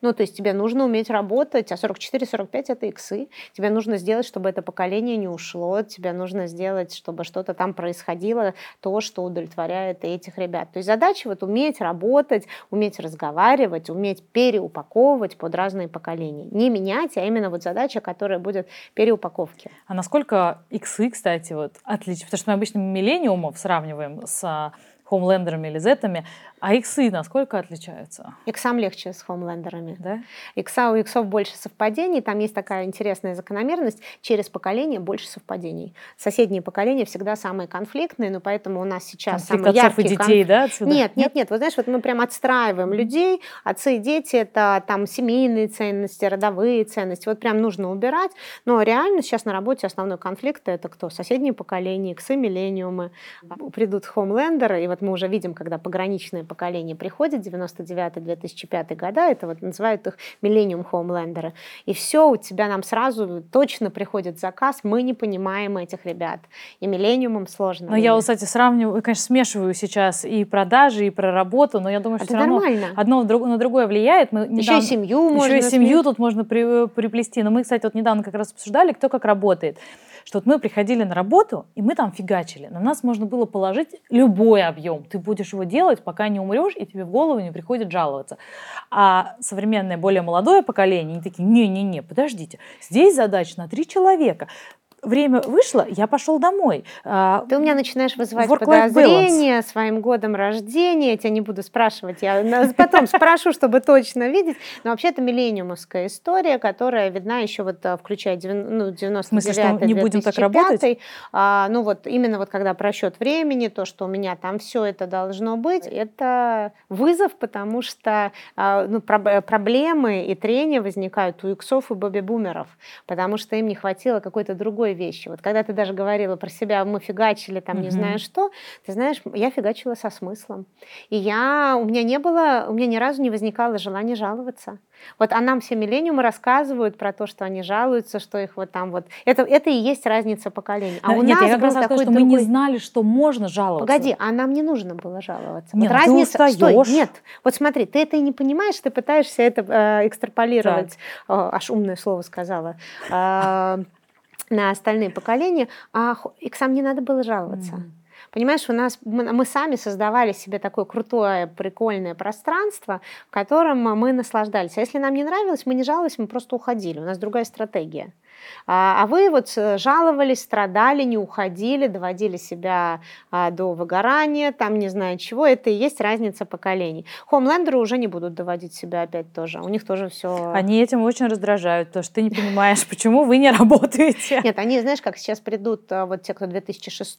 ну, то есть тебе нужно уметь работать, а 44-45 это иксы. Тебе нужно сделать, чтобы это поколение не ушло, тебе нужно сделать, чтобы что-то там происходило, то, что удовлетворяет этих ребят. То есть задача вот уметь работать, уметь разговаривать, уметь переупаковывать под разные поколения. Не менять, а именно вот задача, которая будет переупаковки. А насколько иксы, кстати, вот отлично, потому что мы обычно миллениумов сравниваем с хомлендерами или зетами, а иксы насколько отличаются? Иксам легче с хомлендерами. Да? Икса у иксов больше совпадений. Там есть такая интересная закономерность. Через поколение больше совпадений. Соседние поколения всегда самые конфликтные, но поэтому у нас сейчас самые яркие... и детей, конф... да, отсюда? Нет, нет, нет. Вот знаешь, вот мы прям отстраиваем людей. Отцы и дети — это там семейные ценности, родовые ценности. Вот прям нужно убирать. Но реально сейчас на работе основной конфликт — это кто? Соседние поколения, иксы, миллениумы. Придут хомлендеры, и вот мы уже видим, когда пограничные поколение приходит, 99-2005 года, это вот называют их миллениум хоумлендеры, и все, у тебя нам сразу точно приходит заказ, мы не понимаем этих ребят, и миллениумом сложно. Но я, кстати, сравниваю, конечно, смешиваю сейчас и продажи, и про работу, но я думаю, что это все нормально. равно одно на другое влияет. Мы недавно, еще и семью можно. Еще и семью тут можно при, приплести. Но мы, кстати, вот недавно как раз обсуждали, кто как работает что вот мы приходили на работу, и мы там фигачили. На нас можно было положить любой объем. Ты будешь его делать, пока не умрешь, и тебе в голову не приходит жаловаться. А современное, более молодое поколение, они такие, не-не-не, подождите, здесь задача на три человека время вышло, я пошел домой. А, Ты у меня начинаешь вызывать подозрения своим годом рождения. Я тебя не буду спрашивать, я потом спрошу, чтобы точно видеть. Но вообще это миллениумовская история, которая видна еще вот а, включая 99 В смысле, что не будем так работать? А, ну вот именно вот когда просчет времени, то, что у меня там все это должно быть, это вызов, потому что ну, проблемы и трения возникают у иксов и бэби-бумеров, потому что им не хватило какой-то другой другой вещи. Вот когда ты даже говорила про себя, мы фигачили там не знаю что, ты знаешь, я фигачила со смыслом. И я, у меня не было, у меня ни разу не возникало желания жаловаться. Вот а нам все миллениумы рассказывают про то, что они жалуются, что их вот там вот... Это, это и есть разница поколений. А у Нет, нас я был такой что другой... мы не знали, что можно жаловаться. Погоди, а нам не нужно было жаловаться. Нет, вот разница... Стой, нет. Вот смотри, ты это и не понимаешь, ты пытаешься это э, экстраполировать. Э, аж умное слово сказала. Э, на остальные поколения, а иксам не надо было жаловаться. Mm. Понимаешь, у нас мы, мы сами создавали себе такое крутое, прикольное пространство, в котором мы наслаждались. А если нам не нравилось, мы не жаловались, мы просто уходили. У нас другая стратегия. А, а вы вот э, жаловались, страдали, не уходили, доводили себя а, до выгорания, там не знаю чего. Это и есть разница поколений. Хомлендеры уже не будут доводить себя опять тоже. У них тоже все... Они этим очень раздражают, то что ты не понимаешь, почему вы не работаете. Нет, они, знаешь, как сейчас придут а, вот те, кто 2006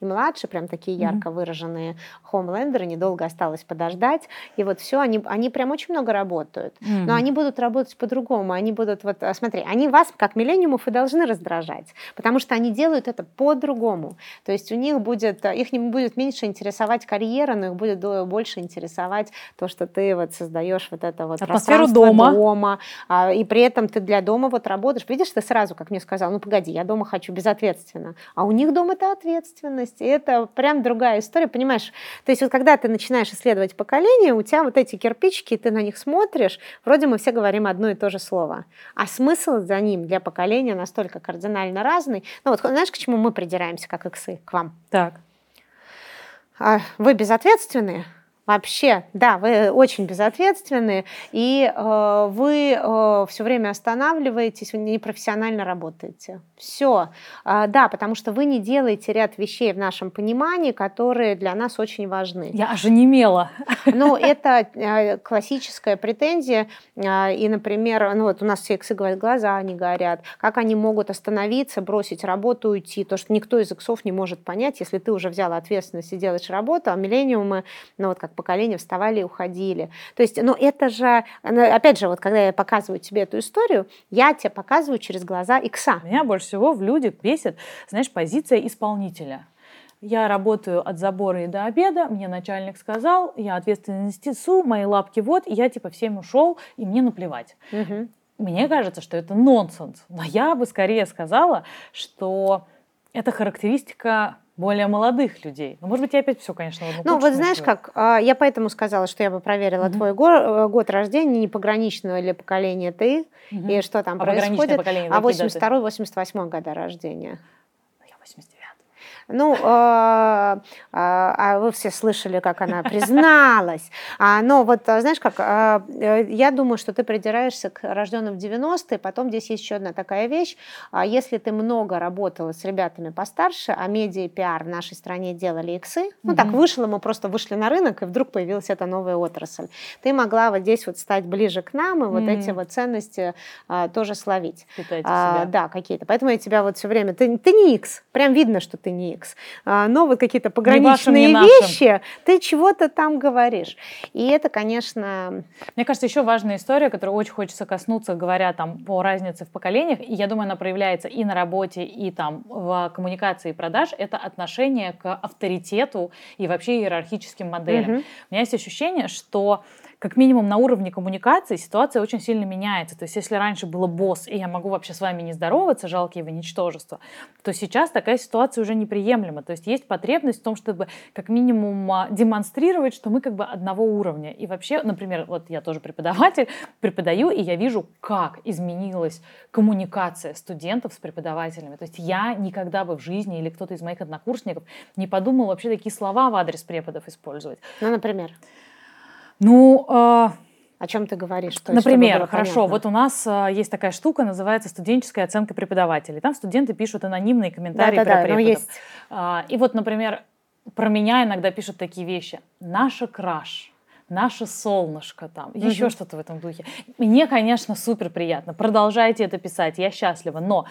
и младше, прям такие ярко выраженные хомлендеры, недолго осталось подождать. И вот все, они, они прям очень много работают. Но они будут работать по-другому. Они будут вот, смотри, они вас, как миллион миллениумов и должны раздражать, потому что они делают это по-другому. То есть у них будет, их не будет меньше интересовать карьера, но их будет больше интересовать то, что ты вот создаешь вот это вот атмосферу дома. дома, а, и при этом ты для дома вот работаешь. Видишь, ты сразу, как мне сказал, ну погоди, я дома хочу безответственно, а у них дом это ответственность, и это прям другая история, понимаешь? То есть вот когда ты начинаешь исследовать поколение, у тебя вот эти кирпичики, ты на них смотришь, вроде мы все говорим одно и то же слово, а смысл за ним для поколения настолько кардинально разный. Ну вот знаешь, к чему мы придираемся, как иксы, к вам? Так. А, вы безответственные, Вообще, да, вы очень безответственны, и э, вы э, все время останавливаетесь, вы непрофессионально работаете. Все. Э, да, потому что вы не делаете ряд вещей в нашем понимании, которые для нас очень важны. Я аж немела. Ну, это э, классическая претензия. Э, и, например, ну вот у нас все иксы говорят, глаза не горят. Как они могут остановиться, бросить работу, уйти? То, что никто из иксов не может понять, если ты уже взяла ответственность и делаешь работу, а миллениумы, ну вот как поколения вставали и уходили. То есть, ну это же, ну, опять же, вот когда я показываю тебе эту историю, я тебе показываю через глаза икса. Меня больше всего в людях бесит, знаешь, позиция исполнителя. Я работаю от забора и до обеда, мне начальник сказал, я ответственность несу, мои лапки вот, и я типа всем ушел, и мне наплевать. Угу. Мне кажется, что это нонсенс. Но я бы скорее сказала, что это характеристика более молодых людей. Ну, может быть, я опять все, конечно, Ну, вот знаешь как, а, я поэтому сказала, что я бы проверила mm-hmm. твой год, э, год рождения, не пограничного или поколения ты, mm-hmm. и что там а происходит. А 82-88 года рождения. Я 89 ну, а, а, а вы все слышали, как она призналась. А, но вот, знаешь как, э, я думаю, что ты придираешься к рожденным в 90-е, потом здесь есть еще одна такая вещь. Если ты много работала с ребятами постарше, а медиа и пиар в нашей стране делали иксы, ну так вышло, мы просто вышли на рынок, и вдруг появилась эта новая отрасль. Ты могла вот здесь вот стать ближе к нам и вот эти вот ценности тоже словить. А, да, какие-то. Поэтому я тебя вот все время... Ты, ты не икс, прям видно, что ты не икс Яндекс, а, но вот какие-то пограничные не вашим, не вещи, нашим. ты чего-то там говоришь. И это, конечно... Мне кажется, еще важная история, которую очень хочется коснуться, говоря там по разнице в поколениях, и я думаю, она проявляется и на работе, и там в коммуникации и продаж, это отношение к авторитету и вообще иерархическим моделям. Угу. У меня есть ощущение, что как минимум на уровне коммуникации ситуация очень сильно меняется. То есть если раньше было босс, и я могу вообще с вами не здороваться, жалкие вы ничтожество, то сейчас такая ситуация уже неприемлема. То есть есть потребность в том, чтобы как минимум а, демонстрировать, что мы как бы одного уровня. И вообще, например, вот я тоже преподаватель, преподаю, и я вижу, как изменилась коммуникация студентов с преподавателями. То есть я никогда бы в жизни или кто-то из моих однокурсников не подумал вообще такие слова в адрес преподов использовать. Ну, например? Ну, э, о чем ты говоришь? То Например, хорошо, понятно. вот у нас а, есть такая штука, называется студенческая оценка преподавателей. Там студенты пишут анонимные комментарии да, да, про да, преподов. Есть. А, и вот, например, про меня иногда пишут такие вещи. Наша краш наше солнышко там, угу. еще что-то в этом духе. Мне, конечно, супер приятно. Продолжайте это писать, я счастлива. Но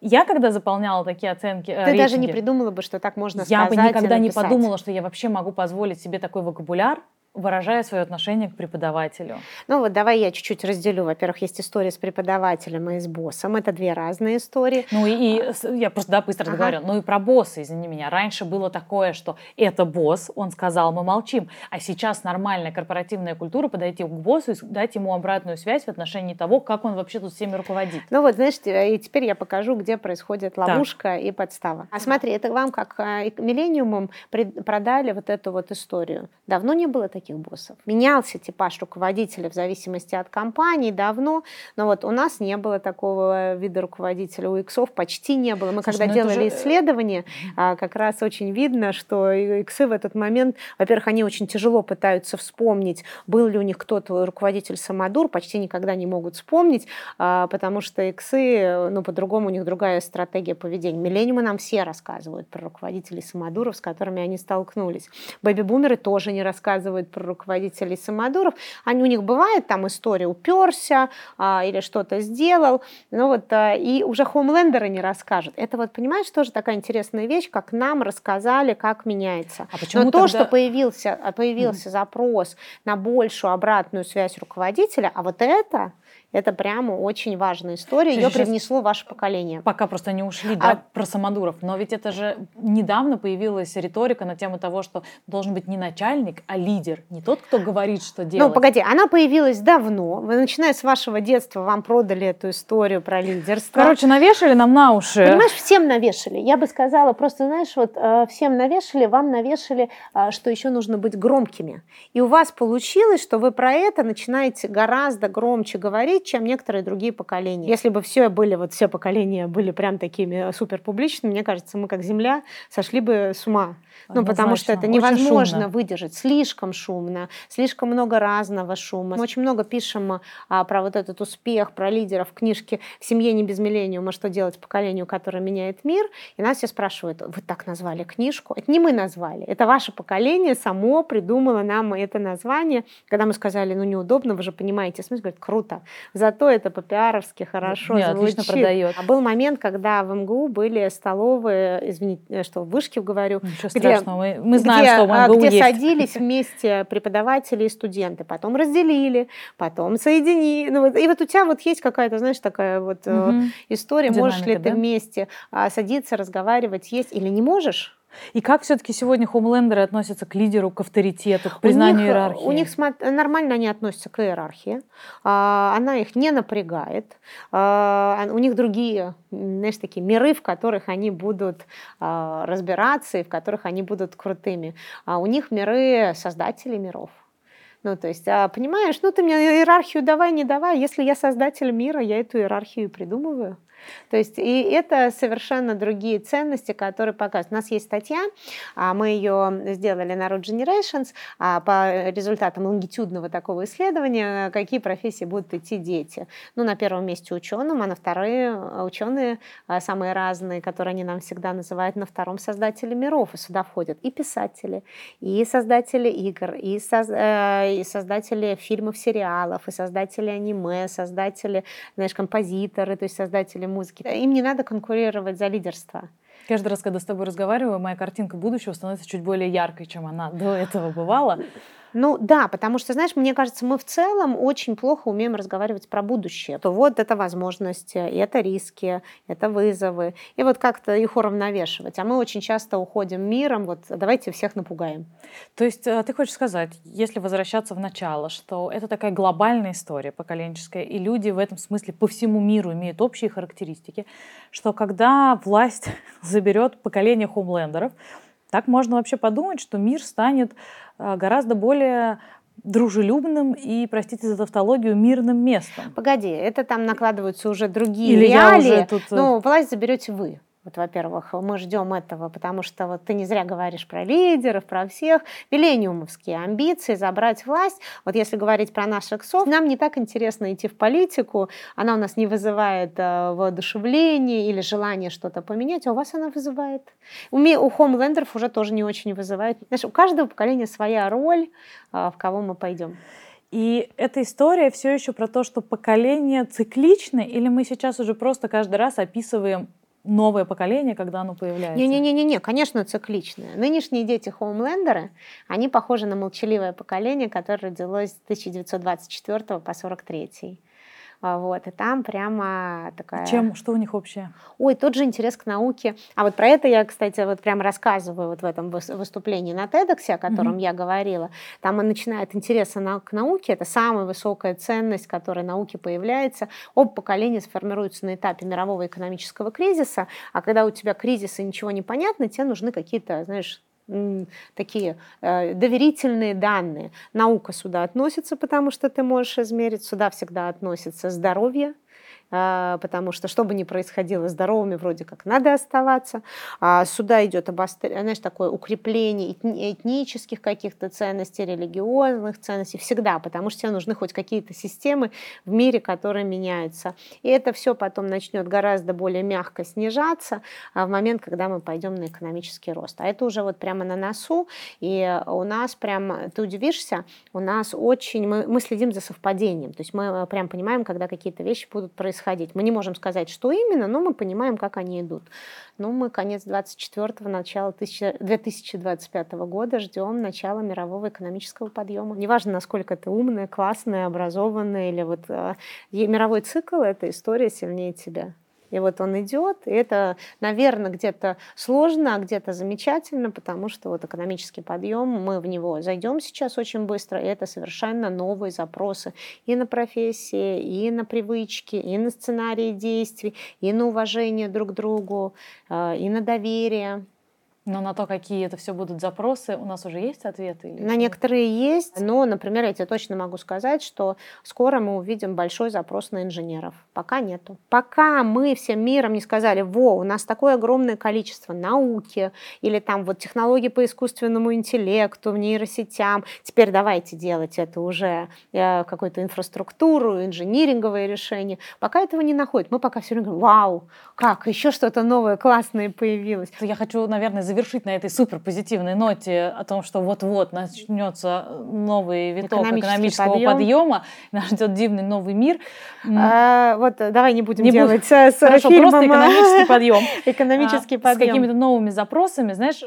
я, когда заполняла такие оценки, ты рейтинги, даже не придумала бы, что так можно я сказать. Я бы никогда не подумала, что я вообще могу позволить себе такой вокабуляр, выражая свое отношение к преподавателю? Ну вот давай я чуть-чуть разделю. Во-первых, есть история с преподавателем и с боссом. Это две разные истории. Ну и, и я просто да, быстро ага. договорю. Ну и про босса, извини меня. Раньше было такое, что это босс, он сказал, мы молчим. А сейчас нормальная корпоративная культура подойти к боссу и дать ему обратную связь в отношении того, как он вообще тут всеми руководит. Ну вот, знаешь, и теперь я покажу, где происходит ловушка так. и подстава. А смотри, это вам как а, миллениумом продали вот эту вот историю. Давно не было таких таких боссов. Менялся типаж руководителя в зависимости от компании давно, но вот у нас не было такого вида руководителя, у иксов почти не было. Мы Слушай, когда ну делали же... Э, исследование, а, как раз очень видно, что иксы в этот момент, во-первых, они очень тяжело пытаются вспомнить, был ли у них кто-то руководитель самодур, почти никогда не могут вспомнить, а, потому что иксы, ну, по-другому у них другая стратегия поведения. Миллениумы нам все рассказывают про руководителей самодуров, с которыми они столкнулись. Бэби-бумеры тоже не рассказывают про руководителей самодуров, они, у них бывает там история уперся а, или что-то сделал, ну вот, а, и уже хоумлендеры не расскажут. Это вот, понимаешь, тоже такая интересная вещь, как нам рассказали, как меняется. А почему Но тогда... то, что появился, а, появился mm. запрос на большую обратную связь руководителя, а вот это Это прямо очень важная история. Ее привнесло ваше поколение. Пока просто не ушли, да, а... про самодуров. Но ведь это же недавно появилась риторика на тему того, что должен быть не начальник, а лидер. Не тот, кто говорит, что делать. Ну, погоди, она появилась давно. Вы, начиная с вашего детства, вам продали эту историю про лидерство. Короче, навешали нам на уши. Понимаешь, всем навешали. Я бы сказала, просто, знаешь, вот э, всем навешали, вам навешали, э, что еще нужно быть громкими. И у вас получилось, что вы про это начинаете гораздо громче говорить, чем некоторые другие поколения. Если бы все были, вот все поколения были прям такими супер публичными, мне кажется, мы как Земля сошли бы с ума. Ну, потому что это невозможно выдержать. Слишком шумно, слишком много разного шума. Мы очень много пишем а, про вот этот успех, про лидеров в книжке «В семье не без миллениума. Что делать поколению, которое меняет мир?» И нас все спрашивают, вы так назвали книжку? Это не мы назвали, это ваше поколение само придумало нам это название. Когда мы сказали, ну, неудобно, вы же понимаете, смысл, говорит, круто. Зато это по-пиаровски хорошо Нет, звучит. отлично продает. А был момент, когда в МГУ были столовые, извините, что в Вышке говорю, Ничего где, страшного, мы, мы знаем, где, что в а, МГУ где есть. садились вместе преподаватели и студенты, потом разделили, потом соединили. Ну, и вот у тебя вот есть какая-то, знаешь, такая вот угу. история, Динамика, можешь ли да? ты вместе а, садиться, разговаривать, есть или не можешь? И как все-таки сегодня хомлендеры относятся к лидеру, к авторитету, к признанию у них, иерархии? У них нормально они относятся к иерархии. А, она их не напрягает. А, у них другие, знаешь, такие миры, в которых они будут а, разбираться и в которых они будут крутыми. А у них миры создателей миров. Ну, то есть, понимаешь, ну ты мне иерархию давай, не давай. Если я создатель мира, я эту иерархию придумываю. То есть и это совершенно другие ценности, которые показывают. У нас есть статья, а, мы ее сделали на Road Generations а, по результатам лонгитюдного такого исследования, какие профессии будут идти дети. Ну, на первом месте ученым, а на вторые а, ученые самые разные, которые они нам всегда называют, на втором создатели миров. И сюда входят и писатели, и создатели игр, и, соз, э, и создатели фильмов, сериалов, и создатели аниме, создатели, знаешь, композиторы, то есть создатели музыки. Им не надо конкурировать за лидерство. Каждый раз, когда с тобой разговариваю, моя картинка будущего становится чуть более яркой, чем она до этого бывала. Ну да, потому что, знаешь, мне кажется, мы в целом очень плохо умеем разговаривать про будущее. То вот это возможности, это риски, это вызовы. И вот как-то их уравновешивать. А мы очень часто уходим миром, вот давайте всех напугаем. То есть э, ты хочешь сказать, если возвращаться в начало, что это такая глобальная история поколенческая, и люди в этом смысле по всему миру имеют общие характеристики, что когда власть заберет поколение хомлендеров, так можно вообще подумать, что мир станет а, гораздо более дружелюбным и, простите за тавтологию, мирным местом. Погоди, это там накладываются уже другие Или реалии. Я уже тут... Э, ну, власть заберете вы. Вот, во-первых, мы ждем этого, потому что вот ты не зря говоришь про лидеров, про всех. Миллениумовские амбиции, забрать власть. Вот если говорить про наших сов, нам не так интересно идти в политику, она у нас не вызывает э, воодушевление или желание что-то поменять, а у вас она вызывает. У, ми, у хомлендеров уже тоже не очень вызывает. Знаешь, у каждого поколения своя роль, э, в кого мы пойдем. И эта история все еще про то, что поколение цикличны, или мы сейчас уже просто каждый раз описываем новое поколение, когда оно появляется? Не-не-не, конечно, цикличное. Нынешние дети хоумлендеры, они похожи на молчаливое поколение, которое родилось с 1924 по 43. А, вот, и там прямо такая... Чем, что у них общее? Ой, тот же интерес к науке. А вот про это я, кстати, вот прям рассказываю вот в этом выступлении на TEDx, о котором mm-hmm. я говорила. Там он начинает интерес к науке, это самая высокая ценность, которая науке появляется. Оба поколения сформируются на этапе мирового экономического кризиса, а когда у тебя кризис и ничего не понятно, тебе нужны какие-то, знаешь, такие э, доверительные данные. Наука сюда относится, потому что ты можешь измерить, сюда всегда относится здоровье, потому что что бы ни происходило, здоровыми вроде как надо оставаться. А сюда идет обострение, знаешь, такое укрепление этнических каких-то ценностей, религиозных ценностей всегда, потому что тебе нужны хоть какие-то системы в мире, которые меняются. И это все потом начнет гораздо более мягко снижаться а, в момент, когда мы пойдем на экономический рост. А это уже вот прямо на носу, и у нас прям, ты удивишься, у нас очень, мы, мы следим за совпадением, то есть мы прям понимаем, когда какие-то вещи будут происходить происходить. Мы не можем сказать, что именно, но мы понимаем, как они идут. Ну, мы конец 24-го, начало 2025 года ждем начала мирового экономического подъема. Неважно, насколько ты умная, классная, образованная, или вот э, мировой цикл — это история сильнее тебя. И вот он идет, и это, наверное, где-то сложно, а где-то замечательно, потому что вот экономический подъем, мы в него зайдем сейчас очень быстро, и это совершенно новые запросы и на профессии, и на привычки, и на сценарии действий, и на уважение друг к другу, э, и на доверие. Но на то, какие это все будут запросы, у нас уже есть ответы? Или на некоторые есть. Но, например, я тебе точно могу сказать, что скоро мы увидим большой запрос на инженеров. Пока нету. Пока мы всем миром не сказали, во, у нас такое огромное количество науки или там вот технологий по искусственному интеллекту, нейросетям, теперь давайте делать это уже э, какую-то инфраструктуру, инжиниринговые решения. Пока этого не находит. Мы пока все время говорим, вау, как, еще что-то новое, классное появилось. Я хочу, наверное, завершить на этой супер позитивной ноте о том, что вот-вот начнется новый виток экономического подъем. подъема, нас ждет дивный новый мир. А, вот давай не будем не делать буд... с Хорошо, фильмом. просто экономический подъем. экономический а, подъем. С какими-то новыми запросами, знаешь,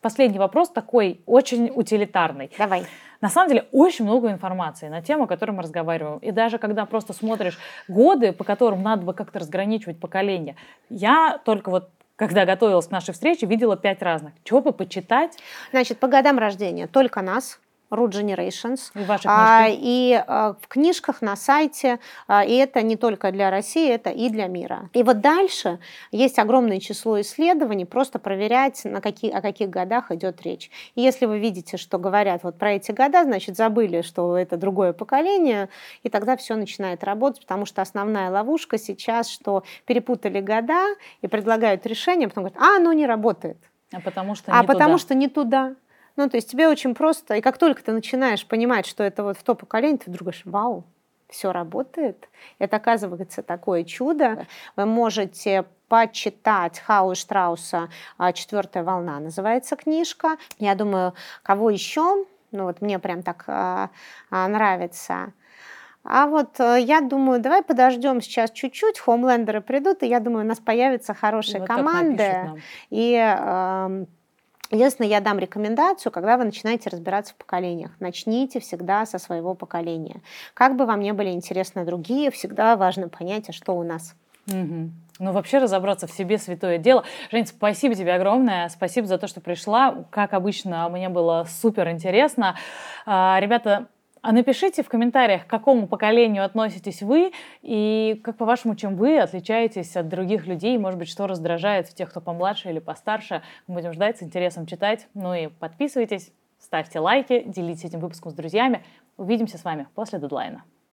последний вопрос такой очень утилитарный. Давай. На самом деле очень много информации на тему, о которой мы разговариваем. И даже когда просто смотришь годы, по которым надо бы как-то разграничивать поколения, я только вот когда готовилась к нашей встрече, видела пять разных. Чего бы почитать? Значит, по годам рождения только нас, Root Generations. И, ваши а, и а, в книжках на сайте, а, и это не только для России, это и для мира. И вот дальше есть огромное число исследований, просто проверять, на какие, о каких годах идет речь. И если вы видите, что говорят вот про эти года, значит, забыли, что это другое поколение, и тогда все начинает работать, потому что основная ловушка сейчас, что перепутали года и предлагают решение, а потом говорят, а, оно не работает. А потому что а не потому туда. что не туда. Ну, то есть тебе очень просто, и как только ты начинаешь понимать, что это вот в то поколение, ты вдруг говоришь, вау, все работает. Это оказывается такое чудо. Вы можете почитать Хау Штрауса «А, «Четвертая волна» называется книжка. Я думаю, кого еще? Ну вот мне прям так а, а, нравится. А вот э, я думаю, давай подождем сейчас чуть-чуть, хомлендеры придут, и я думаю, у нас появятся хорошие вот команды. И э, Единственное, я дам рекомендацию, когда вы начинаете разбираться в поколениях. Начните всегда со своего поколения. Как бы вам не были интересны другие, всегда важно понять, а что у нас. Угу. Ну, вообще разобраться в себе святое дело. Жень, спасибо тебе огромное. Спасибо за то, что пришла. Как обычно, мне было супер интересно. А, ребята, а напишите в комментариях, к какому поколению относитесь вы и как по-вашему, чем вы отличаетесь от других людей, может быть, что раздражает в тех, кто помладше или постарше. Мы будем ждать, с интересом читать. Ну и подписывайтесь, ставьте лайки, делитесь этим выпуском с друзьями. Увидимся с вами после дедлайна.